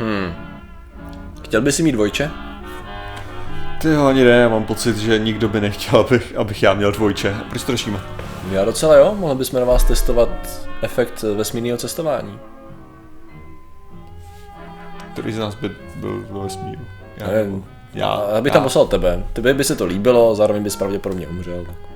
Hmm. Chtěl by si mít dvojče? Ty jo, ani ne, já mám pocit, že nikdo by nechtěl, abych, abych já měl dvojče. Proč to řešíme? Já docela jo, mohli bychom na vás testovat efekt vesmírného cestování. Který z nás by byl ve vesmíru? Já, Nevím. já, Já bych já. tam poslal tebe. Tebe by se to líbilo, zároveň bys pravděpodobně umřel. Tak.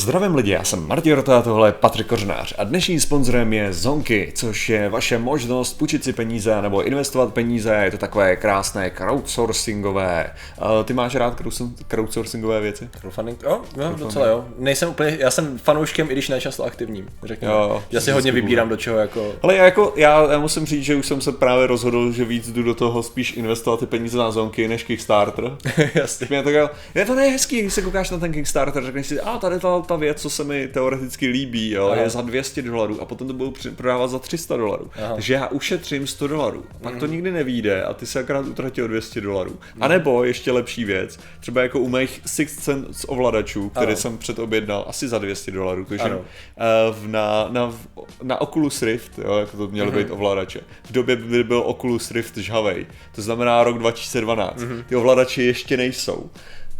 Zdravím lidi, já jsem Martin Rota a tohle je Patrik Kořenář a dnešním sponzorem je Zonky, což je vaše možnost půjčit si peníze nebo investovat peníze, je to takové krásné crowdsourcingové. Uh, ty máš rád crowdsour- crowdsourcingové věci? Crowdfunding? Jo, jo, docela jo. Nejsem úplně, já jsem fanouškem, i když ne často aktivním, řekněme. Jo, já si hodně vybírám do čeho jako... Ale já, jako, já, já musím říct, že už jsem se právě rozhodl, že víc jdu do toho spíš investovat ty peníze na Zonky než Kickstarter. Jasně. Mě to, jako- je to nejhezký, když se koukáš na ten Kickstarter, řekneš si, a tady ta, ta věc, co se mi teoreticky líbí, jo, Aha. je za 200 dolarů a potom to budou prodávat za 300 dolarů. Takže já ušetřím 100 dolarů. Pak to nikdy nevíde a ty se akorát utratil 200 dolarů. Mhm. A nebo ještě lepší věc, třeba jako u mých Sixth Sense ovladačů, který Ano. jsem předobjednal asi za 200 dolarů, takže Ano. eh, na, na, na Oculus Rift, jo, jako to měly Mhm. být ovladače, v době, kdy byl Oculus Rift žhavej, to znamená rok 2012, Mhm. ty ovladače ještě nejsou.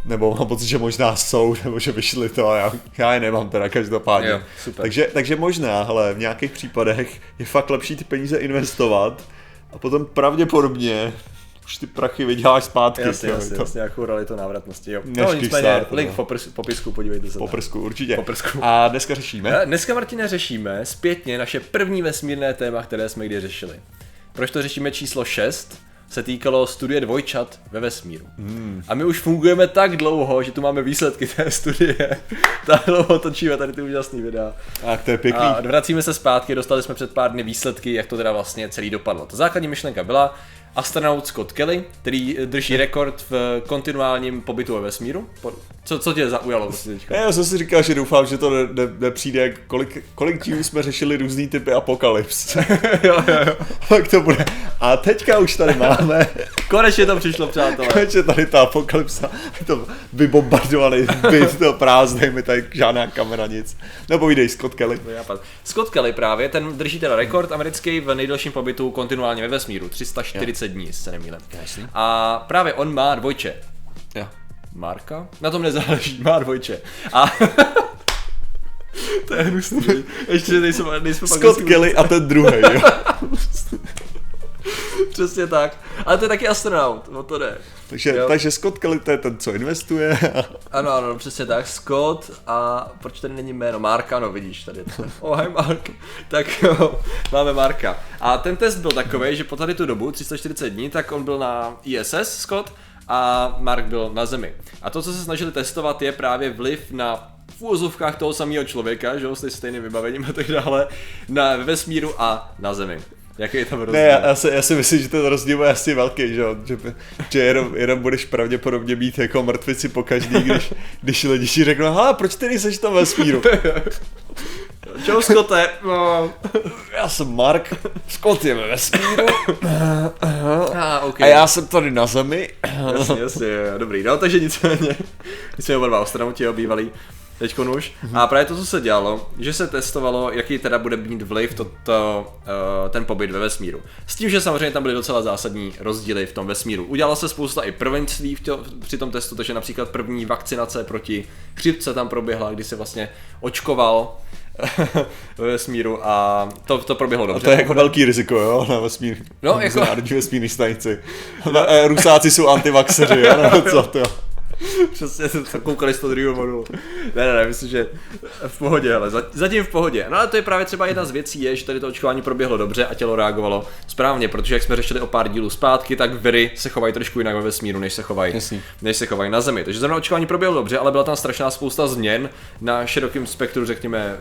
Nebo mám pocit, že možná jsou, nebo že vyšly to a já, já je nemám teda každopádně. Jo, super. Takže, takže možná, hele, v nějakých případech je fakt lepší ty peníze investovat a potom pravděpodobně už ty prachy vyděláš zpátky. Jasně, jo, jasně, to jasně, nějakou realitu návratnosti, jo. Než No nicméně, link no. v popis, popisku, podívejte se Po tam. určitě. Po prsku. A dneska řešíme. Eh, Dneska, Martine, řešíme zpětně naše první vesmírné téma, které jsme kdy řešili. Proč to řešíme číslo 6? Se týkalo studie dvojčat ve vesmíru. Hmm. A my už fungujeme tak dlouho, že tu máme výsledky té studie. tak dlouho točíme tady ty úžasný videa. A to je pěkný. A vracíme se zpátky, dostali jsme před pár dny výsledky, jak to teda vlastně celý dopadlo. Ta základní myšlenka byla, astronaut Scott Kelly, který drží rekord v kontinuálním pobytu ve vesmíru. Co, co tě zaujalo vlastně teďka? Já jsem si říkal, že doufám, že to ne, ne, nepřijde, kolik, kolik dílů jsme řešili různý typy apokalyps. jo, jo, jo. tak to bude. A teďka už tady máme, Konečně to přišlo, přátelé. konečně tady ta apokalypsa, to vybombardovaný byt, to prázdný, mi tady žádná kamera, nic. No povídej, Scott Kelly. Scott Kelly právě, ten drží teda rekord americký v nejdelším pobytu kontinuálně ve vesmíru, 340 dní, jestli se nemýlím. Jasný. A právě on má dvojče. Jo. Marka? Na tom nezáleží, má dvojče. A to je hnusný. Ještě nejsem, nejsem Scott Kelly a ten druhý, jo. Přesně tak. Ale to je taky astronaut, no to jde. Takže, Jo. takže Scott Kelly to je ten, co investuje. Ano, ano, přesně tak. Scott a proč tady není jméno? Marka, no vidíš, tady. Oh, hi Mark. Tak jo, máme Marka. A ten test byl takový, že po tady tu dobu, 340 dní, tak on byl na ISS, Scott, a Mark byl na Zemi. A to, co se snažili testovat, je právě vliv na v úvozovkách toho samého člověka, že jo, s stejným vybavením a tak dále, na ve vesmíru a na Zemi. Jaký je tam rozdíl? Ne, já, já, si, já si myslím, že ten rozdíl bude asi velký, že, že, že jenom, jenom budeš pravděpodobně mít jako mrtvici po každý, když, když lidi ti řeknou, hele, proč ty nejseš tam ve smíru? Čau, Scotte. No. Já jsem Mark, Scott je ve vesmíru Ah, okay. a já jsem tady na zemi. Jasně, jasně, dobrý, no takže nicméně, jsme oba dva astronauti, jo, teďko už. A právě to, co se dělalo, že se testovalo, jaký teda bude mít vliv to, to, uh, ten pobyt ve vesmíru. S tím, že samozřejmě tam byly docela zásadní rozdíly v tom vesmíru. Udělala se spousta i prvenství v tě, při tom testu, takže například první vakcinace proti chřipce tam proběhla, kdy se vlastně očkoval ve vesmíru a to, to proběhlo A dobře. to je jako velký riziko, jo, na vesmír. No, jako- Mezinárodní vesmírný stanici. Eh, Rusáci jsou antivaxeři, jo, nebo co to Přesně, to koukali z toho druhého modulu. Ne, ne, ne, myslím, že v pohodě, ale za- zatím v pohodě. No ale to je právě třeba jedna z věcí, je, že tady to očkování proběhlo dobře a tělo reagovalo správně, protože jak jsme řešili o pár dílů zpátky, tak viry se chovají trošku jinak ve vesmíru, než se chovají, Jasný. než se chovají na Zemi. Takže zrovna očkování proběhlo dobře, ale byla tam strašná spousta změn na širokém spektru, řekněme,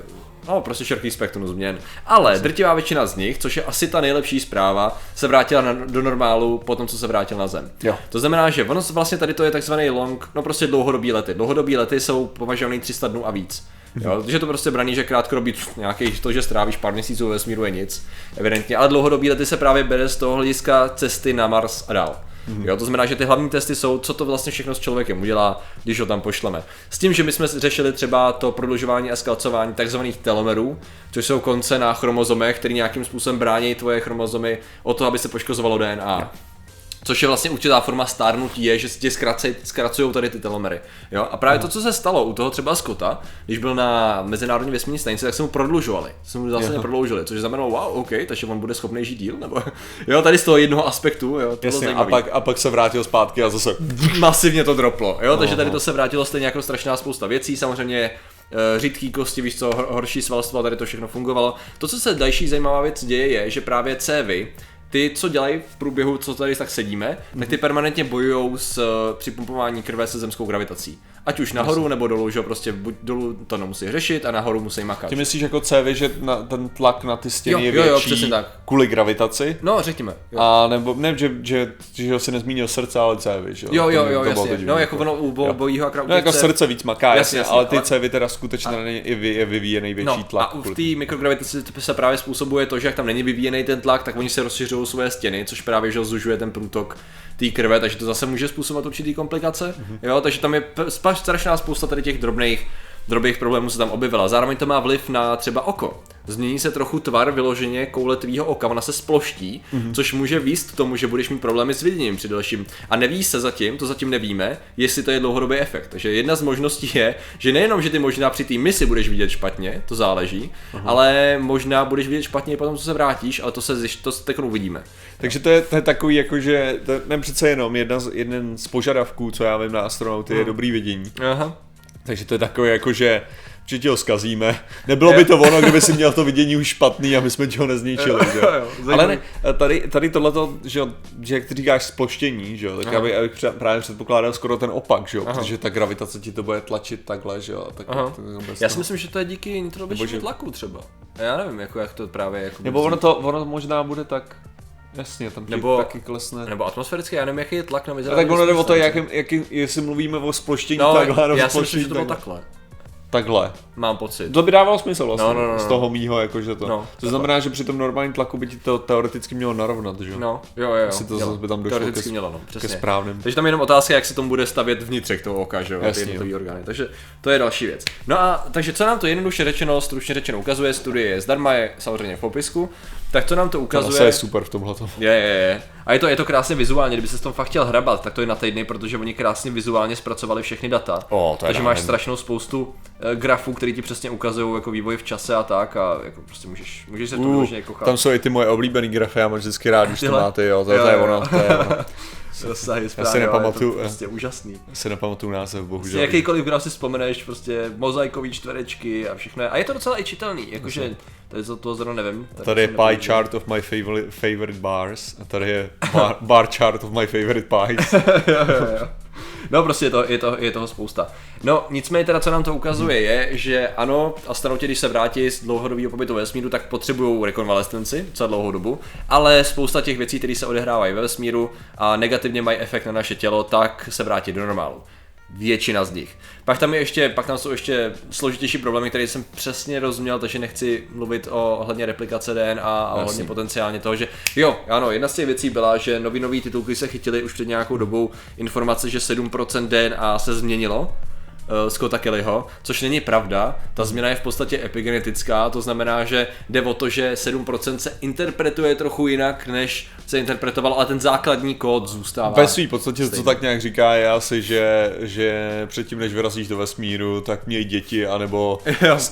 No, prostě široký spektrum změn. Ale drtivá většina z nich, což je asi ta nejlepší zpráva, se vrátila na, do normálu po tom, co se vrátil na Zem. Jo. To znamená, že ono vlastně tady to je takzvaný long, no prostě dlouhodobý lety. Dlouhodobý lety jsou považovaný 300 dnů a víc. Jo, takže to prostě braní, že krátkodobý nějaký to, že strávíš pár měsíců ve vesmíru je nic, evidentně, ale dlouhodobý lety se právě bere z toho hlediska cesty na Mars a dál. Mm. Jo, to znamená, že ty hlavní testy jsou, co to vlastně všechno s člověkem udělá, když ho tam pošleme. S tím, že my jsme řešili třeba to prodlužování a skalcování takzvaných telomerů, což jsou konce na chromozomech, které nějakým způsobem brání tvoje chromozomy o to, aby se poškozovalo DNA. Což je vlastně určitá forma stárnutí, je, že si tě zkracují tady ty telomery. Jo? A právě to, co se stalo u toho třeba Scotta, když byl na Mezinárodní vesmírné stanici, tak se mu prodlužovali. Se mu zase prodloužili, což znamenalo, wow, OK, takže on bude schopný žít díl, nebo jo, tady z toho jednoho aspektu, jo, to Jasně, a pak, a pak se vrátil zpátky a zase masivně to droplo, jo, takže tady to se vrátilo stejně jako strašná spousta věcí, samozřejmě eh, řídký kosti, víš co, horší svalstvo, tady to všechno fungovalo. To, co se další zajímavá věc děje, je, že právě cévy ty, co dělají v průběhu, co tady tak sedíme, tak ty permanentně bojují s uh, připumpování krve se zemskou gravitací. Ať už nahoru nebo dolů, že prostě buď dolů to nemusí řešit a nahoru musí makat. Ty myslíš jako cévy, že na, ten tlak na ty stěny jo, je větší jo, jo, přesně tak. kvůli gravitaci? No, řekněme. Jo. A nebo, ne, že, že, že, že si nezmínil srdce, ale cévy, že jo? Jo, jo, jo, jasně. No, jako ono u bo, bojího akrát No, jako srdce víc maká, jasně, jasně, jasně ale ty ale... cévy teda skutečně a... je vyvíjený větší no, tlak. A v té mikrogravitaci se právě způsobuje to, že jak tam není vyvíjený ten tlak, tak oni se rozšiřují své stěny, což právě že zužuje ten průtok té krve, takže to zase může způsobovat určitý komplikace. Mm-hmm. Jo, takže tam je strašná spousta tady těch drobných drobných problémů se tam objevila. Zároveň to má vliv na třeba oko. Změní se trochu tvar vyloženě koule tvýho oka, ona se sploští, mm-hmm. což může výst k tomu, že budeš mít problémy s viděním při dalším. A neví se zatím, to zatím nevíme, jestli to je dlouhodobý efekt. Takže jedna z možností je, že nejenom, že ty možná při té misi budeš vidět špatně, to záleží, mm-hmm. ale možná budeš vidět špatně i potom, co se vrátíš, ale to se to teď uvidíme. Takže to je, to je takový, jako že to přece jenom jedna z, jeden z požadavků, co já vím na astronauty, mm. je dobrý vidění. Aha. Takže to je takové jako, že určitě ho zkazíme. Nebylo by to ono, kdyby si měl to vidění už špatný a my jsme ho nezničili, že? Ale ne, tady, tady tohleto, že, že jak ty říkáš sploštění, že jo, tak já bych, já bych právě předpokládal skoro ten opak, že jo, Aha. protože ta gravitace ti to bude tlačit takhle, že jo. Tak, Aha. já si myslím, že to je díky nitroběžnému tlaku třeba. Já nevím, jako jak to právě jako... Nebo ono to, ono možná bude tak, Jasně, tam nebo, taky klesne. Nebo atmosférický, já nevím, jaký je tlak na vyzerání. Tak ono jde o to, jak, jak, jestli mluvíme o sploštění no, takhle, nebo já si myslím, že to bylo takhle. Takhle. Mám pocit. To by dávalo smysl vlastně, no, no, no, no. z toho mýho, jakože to. No, to znamená, že při tom normálním tlaku by ti to teoreticky mělo narovnat, že? No, jo, jo. Asi to zase by tam došlo teoreticky ke, mělo, no, přesně. ke správným. Takže tam je jenom otázka, jak se tomu bude stavět vnitřek toho oka, že jo, Jasně, ty orgány. Takže to je další věc. No a takže co nám to jednoduše řečeno, stručně řečeno ukazuje, studie je zdarma, je samozřejmě v popisku. Tak to nám to ukazuje. To je super v tomhle. Je, je, je. A je to, je to krásně vizuálně, kdyby se s tom fakt chtěl hrabat, tak to je na týdny, protože oni krásně vizuálně zpracovali všechny data. O, to je Takže máš strašnou spoustu uh, grafů, který ti přesně ukazují jako vývoj v čase a tak a jako prostě můžeš, můžeš se to uh, jako Tam jsou i ty moje oblíbené grafy, já mám vždycky rád, když to máte, jo, to, jo, to je ono, to je ono. Rozsahy já si nepamatuju, je to prostě úžasný. Já si nepamatuju název, bohužel. Prostě jakýkoliv graf si vzpomeneš, prostě mozaikový čtverečky a všechno. A je to docela i čitelný, jakože tady to, to zrovna nevím. Tady, tady je pie chart of my favorite, favorite bars a tady je bar, bar chart of my favorite pies. jo, jo, jo. No prostě je, to, je, to, je toho spousta. No nicméně teda co nám to ukazuje je, že ano, astronauti když se vrátí z dlouhodobého pobytu ve vesmíru, tak potřebují rekonvalescenci za dlouhou dobu, ale spousta těch věcí, které se odehrávají ve vesmíru a negativně mají efekt na naše tělo, tak se vrátí do normálu většina z nich. Pak tam, je ještě, pak tam jsou ještě složitější problémy, které jsem přesně rozuměl, takže nechci mluvit o ohledně replikace DNA a Jasně. ohledně potenciálně toho, že jo, ano, jedna z těch věcí byla, že novinový titulky se chytily už před nějakou dobou informace, že 7% DNA se změnilo, uh, Scotta Kellyho, což není pravda. Ta změna je v podstatě epigenetická, to znamená, že jde o to, že 7% se interpretuje trochu jinak, než se interpretoval, ale ten základní kód zůstává. Ve svý podstatě, stejný. co tak nějak říká, je asi, že, že předtím, než vyrazíš do vesmíru, tak měj děti, anebo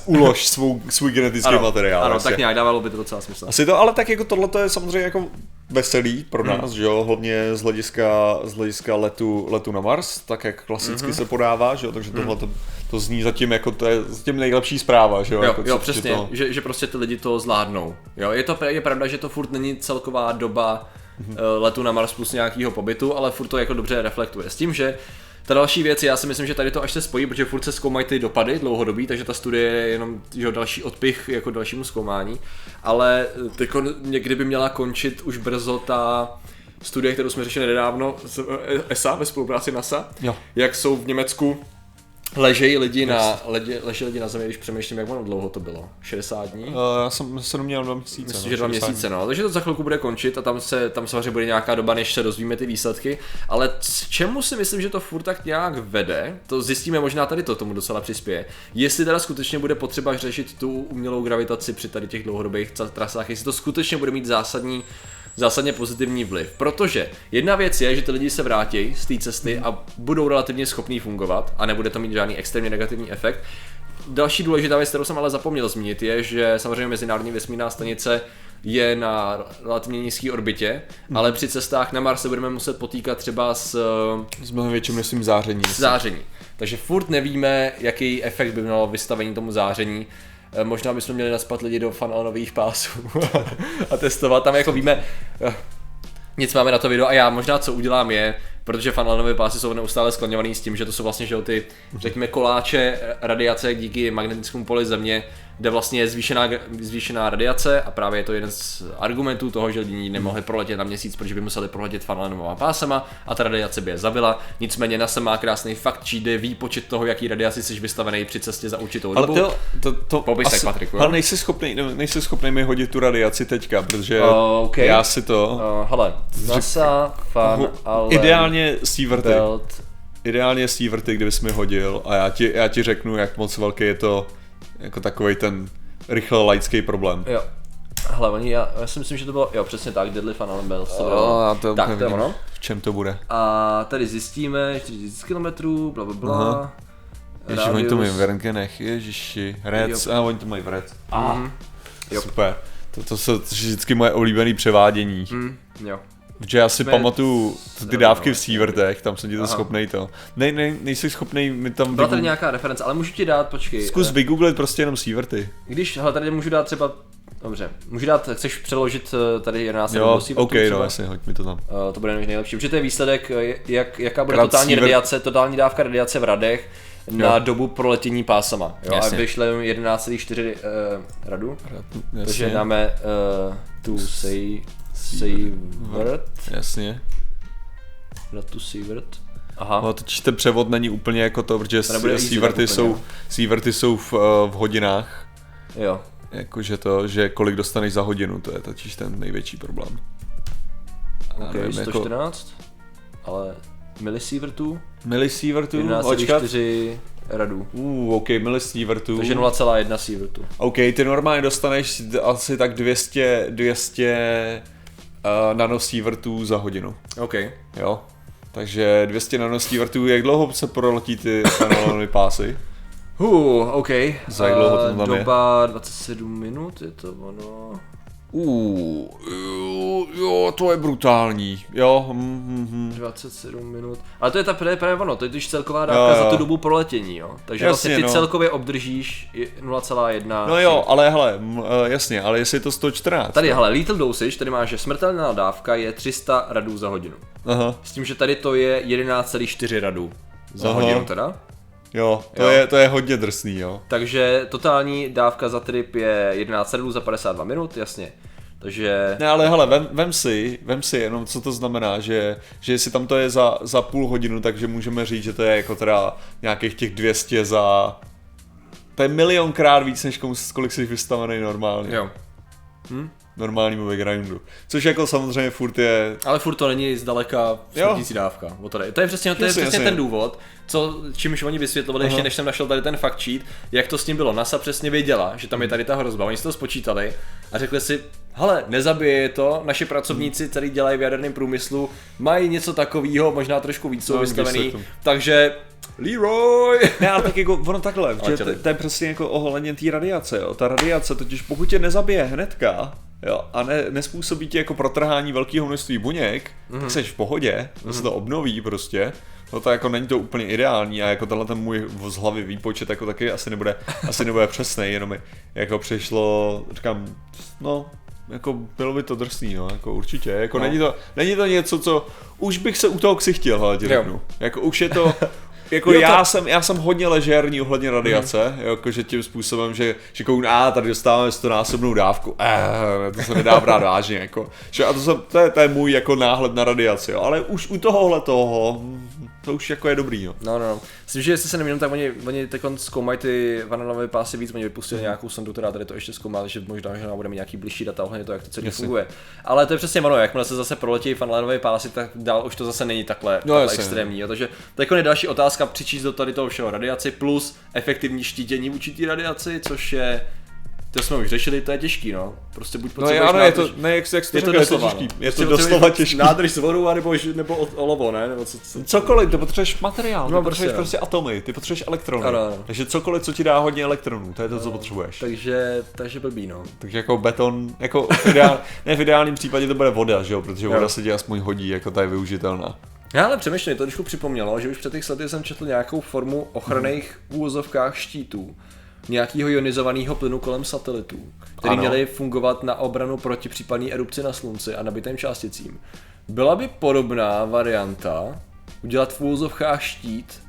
ulož svou, svůj genetický ano, materiál. Ano, asi. tak nějak dávalo by to docela smysl. Asi to, ale tak jako tohle je samozřejmě jako veselý pro hmm. nás, hmm. že jo, hlavně z hlediska, z hlediska letu, letu na Mars, tak jak klasicky hmm. se podává, že jo, takže tohle to, to zní zatím jako to je zatím nejlepší zpráva, že jo. Jo, jako, jo přesně, to... že, že prostě ty lidi to zvládnou. Jo, je to je pravda, že to furt není celková doba hmm. letu na Mars plus nějakého pobytu, ale furt to jako dobře reflektuje. S tím, že ta další věc, já si myslím, že tady to až se spojí, protože furt se zkoumají ty dopady dlouhodobí, takže ta studie je jenom že další odpich jako dalšímu zkoumání. Ale tyko, někdy by měla končit už brzo ta studie, kterou jsme řešili nedávno, ESA ve spolupráci NASA, jo. jak jsou v Německu Ležejí lidi na, leži, leží lidi na zemi, když přemýšlím, jak ono dlouho to bylo. 60 dní? Uh, já jsem se měl dva měsíce. Myslím, no, že dva 60 dní. měsíce, no. Takže to za chvilku bude končit a tam se tam samozřejmě bude nějaká doba, než se dozvíme ty výsledky. Ale c- čemu si myslím, že to furt tak nějak vede, to zjistíme možná tady to tomu docela přispěje. Jestli teda skutečně bude potřeba řešit tu umělou gravitaci při tady těch dlouhodobých trasách, jestli to skutečně bude mít zásadní zásadně pozitivní vliv. Protože jedna věc je, že ty lidi se vrátí z té cesty a budou relativně schopní fungovat a nebude to mít žádný extrémně negativní efekt. Další důležitá věc, kterou jsem ale zapomněl zmínit, je, že samozřejmě Mezinárodní vesmírná stanice je na relativně nízké orbitě, ale při cestách na Mars se budeme muset potýkat třeba s, S mnohem větším množstvím záření. s záření. Takže furt nevíme, jaký efekt by mělo vystavení tomu záření. Eh, Možná bychom měli naspat lidi do fanalových pásů a testovat. Tam jako víme, eh, nic máme na to video a já možná co udělám je, protože fanlanové pásy jsou neustále skloňovaný s tím, že to jsou vlastně že jo, ty, řekněme, koláče radiace díky magnetickému poli Země, kde vlastně je zvýšená, zvýšená radiace a právě je to jeden z argumentů toho, že lidi nemohli proletět na měsíc, protože by museli proletět fanlanová pásama a ta radiace by je zabila. Nicméně NASA má krásný fakt, kde ví počet toho, jaký radiaci jsi vystavený při cestě za určitou Ale dobu. to, to, to Popiš tak, Patriku? Ale nejsi schopný, ne- nejsi schopný mi hodit tu radiaci teďka, protože Oh, ok. já si to... Uh, hele, NASA, fan, ale... Ideálně Sieverty. Belt, Ideálně Sieverty, kdybys mi hodil a já ti, já ti řeknu, jak moc velký je to jako takový ten rychle laický problém. Jo. Hele, oni, já, já si myslím, že to bylo, jo, přesně tak, Deadly Fan Allen Bells. to bylo to tak, to je ono. V čem to bude? A tady zjistíme 4000 km, bla bla bla. Aha. Ježiš, oni to mají Radius. v rentgenech, ježiši, Reds, a oni to mají v Reds. Mhm. Jo. Super. To, to jsou vždycky moje oblíbené převádění. Mm, jo. Protože já si pamatuju ty dávky v. Sievertech, tam jsem ti to Aha. schopnej to. Ne, ne, nejsi schopnej mi tam Byla tady nějaká reference, ale můžu ti dát, počkej. Zkus eh, vygooglit prostě jenom Sieverty. Když, hele, tady můžu dát třeba, dobře, můžu dát, chceš přeložit eh, tady 11 Jo, OK, no třeba? jasně, hoď mi to tam. Uh, to bude nejlepší, protože to je výsledek, jak, jaká bude Krát totální Sievert- radiace, totální dávka radiace v radech na Jo. dobu proletění pásama. Jo? A Jasně. vyšle 11,4 uh, radu, takže Jasně, dáme uh, tu sej, Sievert, jasně. ratu Sievert. Aha, No totiž ten převod není úplně jako to, protože Sieverty jsou, Sieverty jsou v, eh, v hodinách, jo. jakože to, že kolik dostaneš za hodinu, to je totiž ten největší problém. OK, nevím, jako 114, ale milisievertů, Millisievertů, očkat. 11,4 radů. Uh, OK, millisievertů. Takže 0,1 sievertů. OK, ty normálně dostaneš asi tak 200, 200 uh, nanosievertů za hodinu, OK. jo? Takže 200 nanosievertů, jak dlouho se proletí ty fenolony pásy? Uh, OK. Za jak dlouho to tam je? Doba 27 minut, je to ono. Uh, jo, jo, to je brutální, jo. Hm, hm, hm. 27 minut. Ale to je ta právě, právě ono, to je totiž celková dávka Jo, jo. za tu dobu proletění, jo. Takže Jasně, vlastně ty no. celkově obdržíš i 0,1. No jo, ale hele, m, eh, jasně, ale jestli je to 114. Tady, hele, lethal dosage, tady máš, že smrtelná dávka je 300 radů za hodinu. Aha, S tím, že tady to je 11,4 radů za Aha. hodinu teda. Jo, to, Jo. Je, to je hodně drsný, jo. Takže totální dávka za trip je 11 radů za 52 minut, jasně. Takže... Ne, ale hele, vem, vem si, vem si jenom, co to znamená, že, že jestli tam to je za, za půl hodinu, takže můžeme říct, že to je jako teda nějakých těch 200 za... To je milionkrát víc, než komu, kolik jsi vystavený normálně. Jo. Normálnímu backgroundu. Což jako samozřejmě furt je... Ale furt to není zdaleka smrtící dávka. O to, jde. to je přesně, to je Jasně, přesně jasně. ten důvod, co, čímž oni vysvětlovali, ještě než jsem našel tady ten fact sheet, jak to s tím bylo. NASA přesně věděla, že tam je tady ta hrozba. Oni si to spočítali a řekli si, hele, nezabije je to, naši pracovníci, který dělají v jaderném průmyslu, mají něco takového, možná trošku víc jsou No, vystavený, takže Leroy! Ne, ale tak jako ono takhle, že to, to, je přesně jako ohledně té radiace, jo. Ta radiace totiž pokud tě nezabije hnedka, jo, a ne, nespůsobí ti jako protrhání velkého množství buněk, mm-hmm. Mhm. tak jsi v pohodě, to se to obnoví prostě. No to jako není to úplně ideální a jako tenhle ten můj z hlavy výpočet jako taky asi nebude, asi nebude přesný, jenom mi jako přišlo, říkám, no, jako bylo by to drsný, no, jako určitě, jako No. není, to, není to něco, co, už bych se u toho ksichtil, ale ti řeknu, jako už je to, jako Jo, to- já, jsem, já jsem hodně ležérní ohledně radiace, mm. jakože tím způsobem, že, že kouknu, a tady dostáváme 100 násobnou dávku, eh, to se nedá brát vážně, jako. Že, a to, jsem, to, je, to je můj jako náhled na radiaci, jo. ale už u tohohle toho, hm, to už jako je dobrý, no. No, no, no. Myslím, že jestli se nemýlím, tak oni, oni teď zkoumají ty vanilové pásy víc, oni vypustili mm. nějakou sondu, která tady to ještě zkoumá, takže možná, že nám budeme nějaký blížší data ohledně to, jak to celé Jasně. funguje. Ale to je přesně ono, jakmile se zase proletí vanilové pásy, tak dál už to zase není takhle, No, takhle jasně. extrémní. Jo. Takže teď je další otázka přičíst do tady toho všeho radiaci plus efektivní štítění vůči té radiaci, což je to jsme už řešili, to je těžký, no. Prostě buď No potřebuješ je, ano, je to, ne, jak, jak jsi to je to řekl, je to doslova, těžký. no. Je to doslova těžký. Nádrž s vodou, anebo, nebo olovo, ne? Nebo co, co, Cokoliv, to potřebuješ materiál, ty No, potřebuješ prostě, prostě atomy, ty potřebuješ elektrony. Ano, ano. Takže cokoliv, co ti dá hodně elektronů, to je to, co potřebuješ. takže, takže blbý, no. Takže jako beton, jako v ideál, ne v ideálním případě to bude voda, že jo, protože Jo. voda se ti aspoň hodí, jako ta je využitelná. Já ale přemýšlím, to trošku připomnělo, že už před těch lety jsem četl nějakou formu ochranných úvozovkách štítů nějakého ionizovaného plynu kolem satelitů, který Ano. měly fungovat na obranu proti případné erupci na slunci a nabitým částicím. Byla by podobná varianta udělat v úvozovkách štít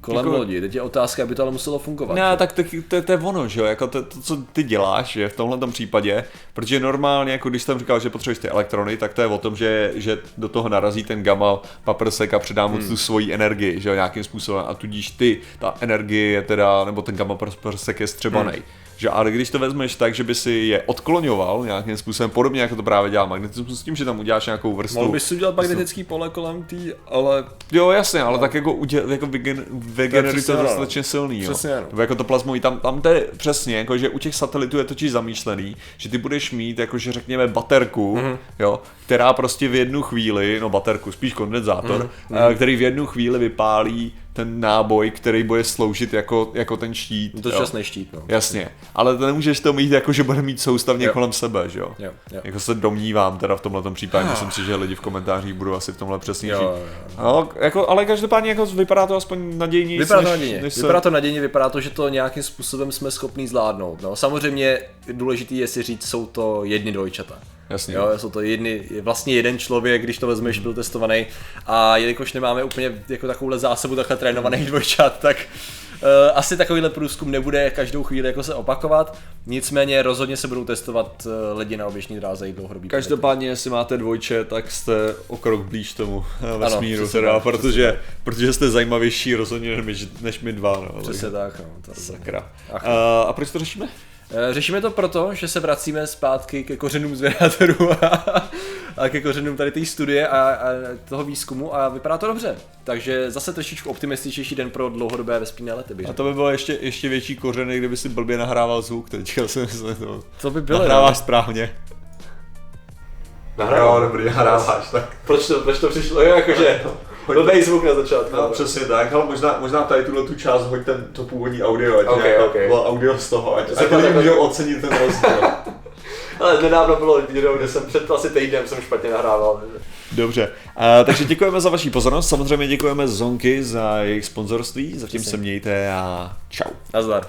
kolem Jako- lodi. Teď je otázka, aby to ale muselo fungovat. Ne, že? tak to, to, to je ono, že jo, jako to, to, co ty děláš, je v tomhle případě, protože normálně, jako když jsem říkal, že potřebuješ ty elektrony, tak to je o tom, že, že do toho narazí ten gamma paprsek a předá mu Hmm. tu svoji energii, že jo, nějakým způsobem a tudíž ty, ta energie je teda, nebo ten gamma paprsek je střebaný. Hmm. Že, ale když to vezmeš tak, že by si je odkloňoval nějakým způsobem, podobně jako to právě dělá magnetismus, s tím, že tam uděláš nějakou vrstvu. Mohl bys si udělat magnetický pole kolem tý, ale Jo, jasně, ale tak jako, uděl, jako vygen, vygeneruj přesně to dostatečně silný, jo. Přesně. Nebo jako to plazmový, tam, tam to je přesně, jako že u těch satelitů je totiž zamýšlený, že ty budeš mít, jakože řekněme, baterku, Mhm. mm-hmm. jo, která prostě v jednu chvíli, no baterku, spíš kondenzátor, Mhm. mm-hmm. který v jednu chvíli vypálí ten náboj, který bude sloužit jako, jako ten štít. to je jo. časný štít, no. Jasně, ale to nemůžeš to mít jako, že bude mít soustavně Jo. kolem sebe, že jo? Jo, jo. Jako se domnívám teda v tomhle případě, myslím si, že lidi v komentářích budou asi v tomhle přesnější. Jo, jo, No, jako, ale každopádně jako vypadá to aspoň nadějněji. Vypadá to nadějně. než se... Vypadá to nadějně, vypadá to, že to nějakým způsobem jsme schopni zvládnout. No, samozřejmě důležitý je si říct, jsou to jedny dvojčata. Jasně. Jo, jsou to jedny, vlastně jeden člověk, když to vezmeš, byl testovaný a jelikož nemáme úplně jako takovouhle zásobu takhle trénovaných dvojčat, tak uh, asi takovýhle průzkum nebude každou chvíli jako se opakovat, nicméně rozhodně se budou testovat uh, lidi na oběžní dráze i dlouhodobý. Každopádně, jestli máte dvojče, tak jste o krok blíž tomu eh, vesmíru, přesně teda, tak, protože, protože jste zajímavější rozhodně než, než my dva. No, Přesně tak, no. To Sakra. Ach. A, a proč to řešíme? Eh, Řešíme to proto, že se vracíme zpátky ke kořenům zvědátorů a, a ke kořenům tady té studie a, a toho výzkumu a vypadá to dobře. Takže zase trošičku optimističnější den pro dlouhodobé vesmírné lety. bych A to by bylo ještě, ještě větší kořeny, kdyby si blbě nahrával zvuk, teďka si myslím, to To by bylo. nahráváš správně. Jo, dobrý, nahráváš, tak. Proč to, proč to přišlo? Jo, jakože blbej zvuk na začátku. No, přesně tak, ale možná, možná tady tuhle tu část hoď ten, to původní audio, ať Ok, nějaká- ok. bylo audio z toho, ať, se pak lidi jako- můžou ocenit ten rozdíl. Ale nedávno bylo video, kde jsem před asi týdnem jsem špatně nahrával. Dobře, a, takže děkujeme za vaši pozornost, samozřejmě děkujeme Zonky za jejich sponzorství, zatím se mějte a čau. Nazdar.